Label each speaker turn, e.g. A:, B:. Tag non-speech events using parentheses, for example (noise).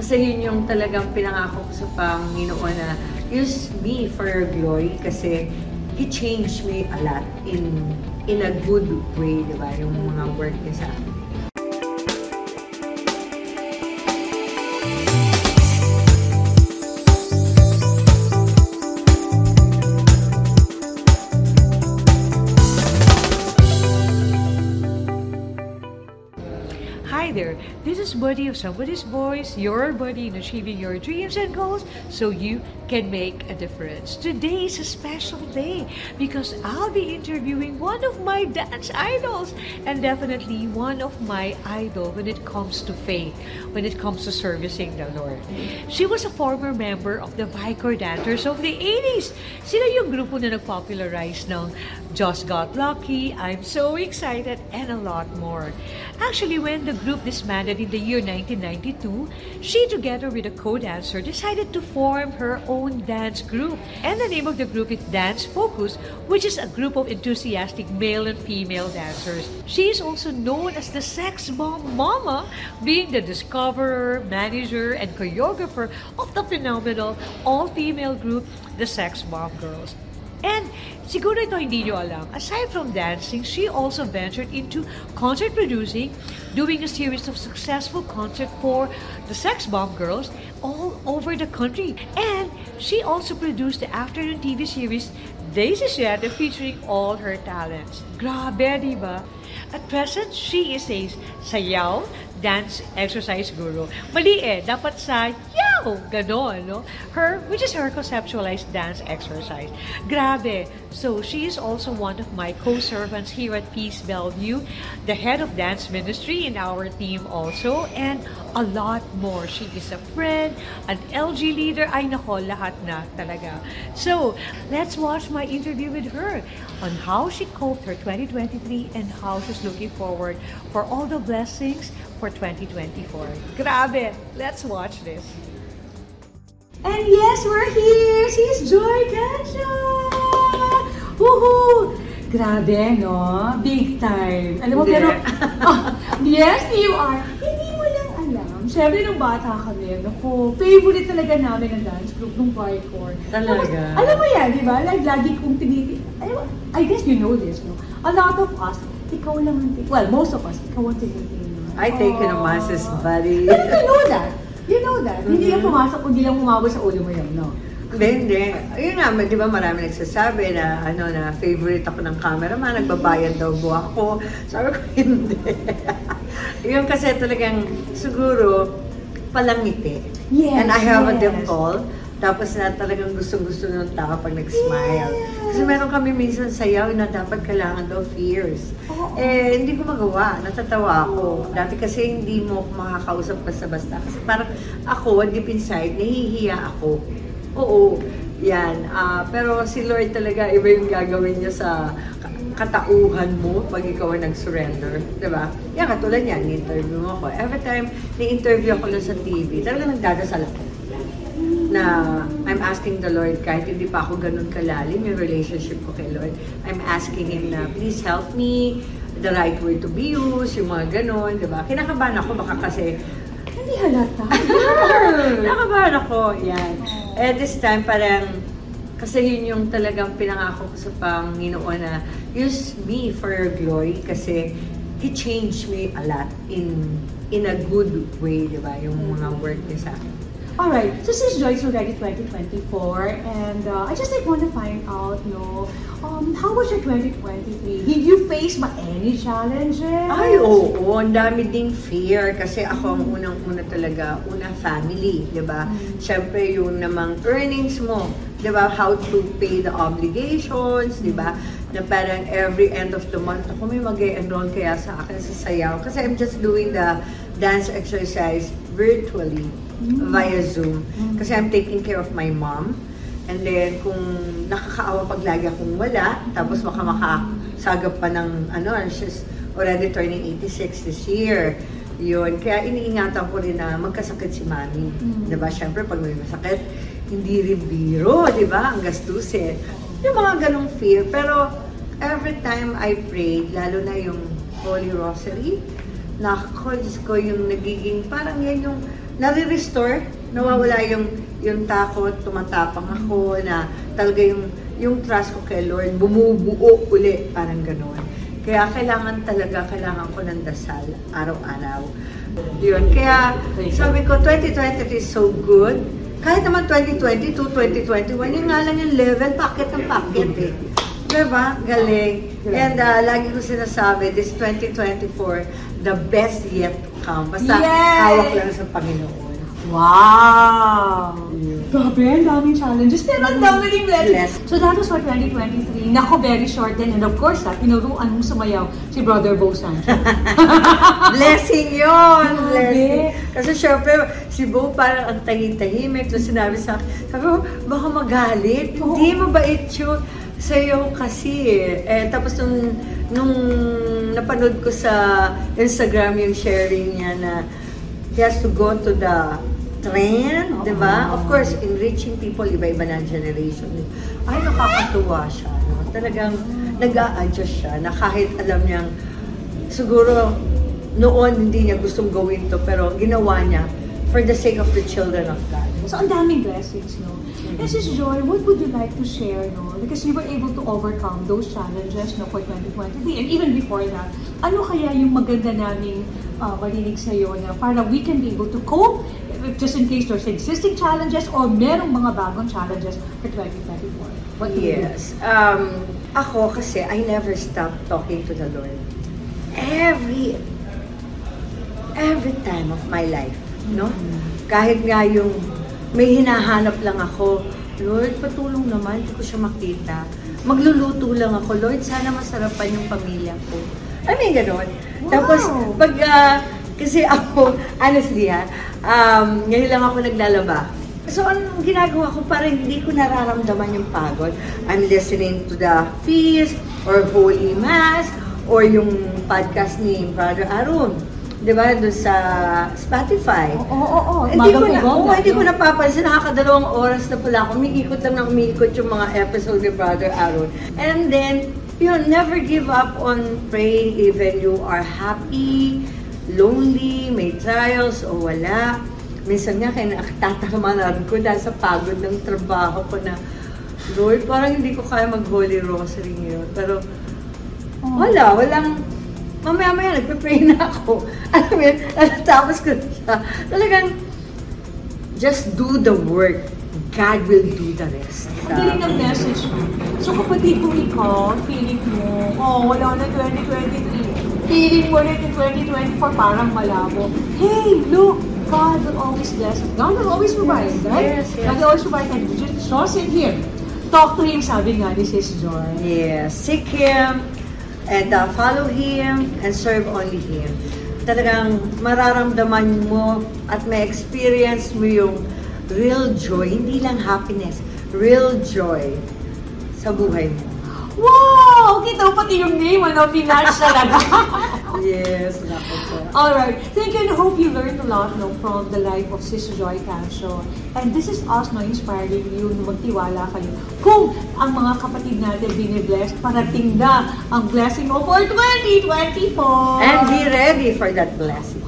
A: Kasi yun yung talagang pinangako ko sa Panginoon na use me for your glory kasi He changed me a lot in in a good way, di ba? Yung mga work niya sa akin.
B: Is Buddy of Somebody's Voice, your body in achieving your dreams and goals so you can make a difference. Today is a special day because I'll be interviewing one of my dance idols and definitely one of my idol when it comes to faith, when it comes to servicing the Lord. She was a former member of the Vicor Dancers of the 80s. Sila yung grupo na nag-popularize ng Just Got Lucky, I'm So Excited, and a lot more. Actually, when the group disbanded in the year 1992, she, together with a co-dancer, decided to form her own dance group. And the name of the group is Dance Focus, which is a group of enthusiastic male and female dancers. She is also known as the Sex Bomb Mama, being the discoverer, manager, and choreographer of the phenomenal all-female group, the Sex Bomb Girls. And siguro ito hindi nyo alam, aside from dancing, she also ventured into concert producing, doing a series of successful concerts for the Sex Bomb Girls all over the country. And she also produced the afternoon TV series Daisy Siete featuring all her talents. Grabe, di ba? At present, she is a sayaw, dance exercise guru. Mali eh, dapat sa yaw, ganon, no? Her, which is her conceptualized dance exercise. Grabe. So, she is also one of my co-servants here at Peace Bellevue, the head of dance ministry in our team also, and a lot more. She is a friend, an LG leader, ay nako, lahat na talaga. So, let's watch my interview with her on how she coped her 2023 and how she's looking forward for all the blessings for 2024. Grabe! Let's watch this.
C: And yes, we're here! She's Joy Gansha! Woohoo! Grabe, no? Big time. Alam mo,
A: Hindi.
C: pero... Oh, (laughs) yes, you are. Hindi mo lang alam. Siyempre, nung bata kami, naku, favorite talaga namin ang dance group nung Vicor.
A: Talaga?
C: Tapos, alam mo yan, di ba? Like, lagi kong tiniti... Alam mo, I guess you know this, no? A lot of us, ikaw lang ang Well, most of us, ikaw ang tinitingnan.
A: I take
C: Oh.
A: naman, sis buddy.
C: Pero (laughs) you know that. That. Hindi yan
A: Mhm.
C: pumasok kung hindi lang umabot sa ulo mo yun, no?
A: Hindi, hindi. Ayun nga, di ba marami nagsasabi na ano na favorite ako ng cameraman, nagbabayad daw buha ko. Sabi ko, (laughs) hindi. Yun kasi talagang siguro palangiti.
C: Yes,
A: And I have a
C: yes.
A: dimple. Tapos na talagang gustong-gusto ng tao pag nag-smile. Kasi meron kami minsan sayaw na dapat kailangan daw fierce.
C: Oo.
A: Eh, hindi ko magawa. Natatawa ako. Dati kasi hindi mo ako makakausap basta-basta. Kasi parang ako, deep inside, nahihiya ako. Oo, yan. Ah, pero si Lord talaga, iba yung gagawin niya sa ka- katauhan mo pag ikaw ay nag-surrender. Diba? Yan, katulad yan, ni-interview mo ako. Every time ni-interview ako lang sa TV, talagang nagdadasal ako na I'm asking the Lord kahit hindi pa ako ganun kalalim yung relationship ko kay Lord. I'm asking Him na please help me the right word to be used, yung mga ganun, di ba? Kinakabahan ako baka kasi
C: Hindi halata. (laughs)
A: Nakabahan ako, yan. At this time, parang, kasi yun yung talagang pinangako ko sa Panginoon na use me for your glory kasi He changed me a lot in in a good way, di ba? Yung mga work niya sa akin.
C: Alright, so since Joy's already 2024, and uh, I just like want to find out, no, um, how was your 2023? Did you face ba any challenges?
A: Ay, oo. Ang dami ding fear kasi ako ang unang-una talaga, unang family, di ba? Siyempre, yung namang earnings mo, di ba? How to pay the obligations, di ba? Na parang every end of the month, ako may mag enroll kaya sa akin sa sayaw. Kasi I'm just doing the dance exercise virtually via Zoom. Kasi I'm taking care of my mom. And then, kung nakakaawa pag lagi akong wala, tapos baka makasagap pa ng, ano, she's already turning 86 this year. Yun. Kaya iniingatan ko rin na magkasakit si mami. Diba? Siyempre, pag may masakit, hindi rin biro, di ba? Ang gastusin. Yung mga ganong fear. Pero, every time I pray, lalo na yung Holy Rosary, Nako, Diyos ko, yung nagiging, parang yan yung nare-restore, nawawala yung yung takot, tumatapang ako na talaga yung yung trust ko kay Lord bumubuo uli, parang gano'n. Kaya kailangan talaga, kailangan ko ng dasal araw-araw. Yun, kaya sabi ko 2023 is so good. Kahit naman 2022, 2021, yun nga lang yung level, packet ng packet eh. Diba? Galing. And uh, lagi ko sinasabi, this 2024, the best yet to come. Basta hawak lang sa Panginoon.
B: Wow! Grabe, ang daming challenges. Pero ang dami rin blessings.
A: Bless.
B: So that was for 2023. Nako, very short din. And of course, ah, tinuruan mo sumayaw si Brother Bo Sancho. (laughs)
A: Blessing yun!
B: Grabe.
A: Blessing. Kasi syempre, si Bo parang ang tahimik-tahimik. Tapos sinabi sa akin, sabi ko, baka magalit. Hindi, mabait yun. Sa'yo kasi eh. eh. Tapos nung, nung napanood ko sa Instagram yung sharing niya na he has to go to the trend,
B: Oo.
A: di ba? Of course, enriching people, iba-iba na generation. Ay, nakakatuwa siya. No? Talagang nag-a-adjust siya na kahit alam niyang siguro noon hindi niya gustong gawin to pero ginawa niya for the sake of the children of God.
B: So, ang daming blessings, no? And Sis Joy, what would you like to share, no? Because you were able to overcome those challenges, no, for 2023. And even before that, ano kaya yung maganda naming uh, marinig sa'yo na para we can be able to cope just in case there's existing challenges or merong mga bagong challenges for 2024? What do you do?
A: Yes. Um, ako kasi, I never stop talking to the Lord. Every, every time of my life, no? Kahit nga yung may hinahanap lang ako, Lord, patulong naman, hindi ko siya makita. Magluluto lang ako, Lord, sana masarapan yung pamilya ko. I mean, gano'n.
B: Wow!
A: Tapos, pag, ah, kasi ako, (laughs) honestly ha, um, ngayon lang ako naglalaba. So, ang ginagawa ko, parang hindi ko nararamdaman yung pagod. I'm listening to the feast, or Holy Mass, or yung podcast ni Brother Arun. Di ba? Doon sa Spotify.
B: Oo, oo, oo.
A: Hindi ko
B: Umagang
A: na, hindi ko
B: no?
A: napapansin, nakakadalawang oras na pala ako. Umiikot lang na umiikot yung mga episode ni Brother Aaron. And then, yun, never give up on praying even you are happy, lonely, may trials o wala. Minsan nga kaya nakatatamanan ko dahil sa pagod ng trabaho ko na, Lord, parang hindi ko kaya mag-Holy Rosary ngayon. Pero,
B: Oh.
A: wala, walang, mamaya-maya, nagpe-pray na ako. (laughs) Alam mo yun, natatapos ko siya. Talagang, just do the work. God will do the rest.
B: Ang galing ng message mo. So kapatid kung ikaw, feeling mo, oh, wala na 2023. Feeling mo na yung 2024 parang malabo. Hey, look! God will always bless. God will always provide, right?
A: Yes, yes.
B: God will always provide. And just trust in Him. Talk to Him, sabi nga ni Sis Joy.
A: Yes, seek Him and uh, follow Him and serve only Him. Talagang mararamdaman mo at may experience mo yung real joy, hindi lang happiness, real joy sa buhay mo.
B: Wow! Kita mo pati yung name, ano, pinatch talaga. (laughs)
A: Yes, nako po.
B: Alright, thank you and hope you learned a lot no, from the life of Sister Joy Cancio. And this is us no, inspiring you na magtiwala kayo. Kung ang mga kapatid natin binibless, parating na ang blessing mo for 2024!
A: And be ready for that blessing.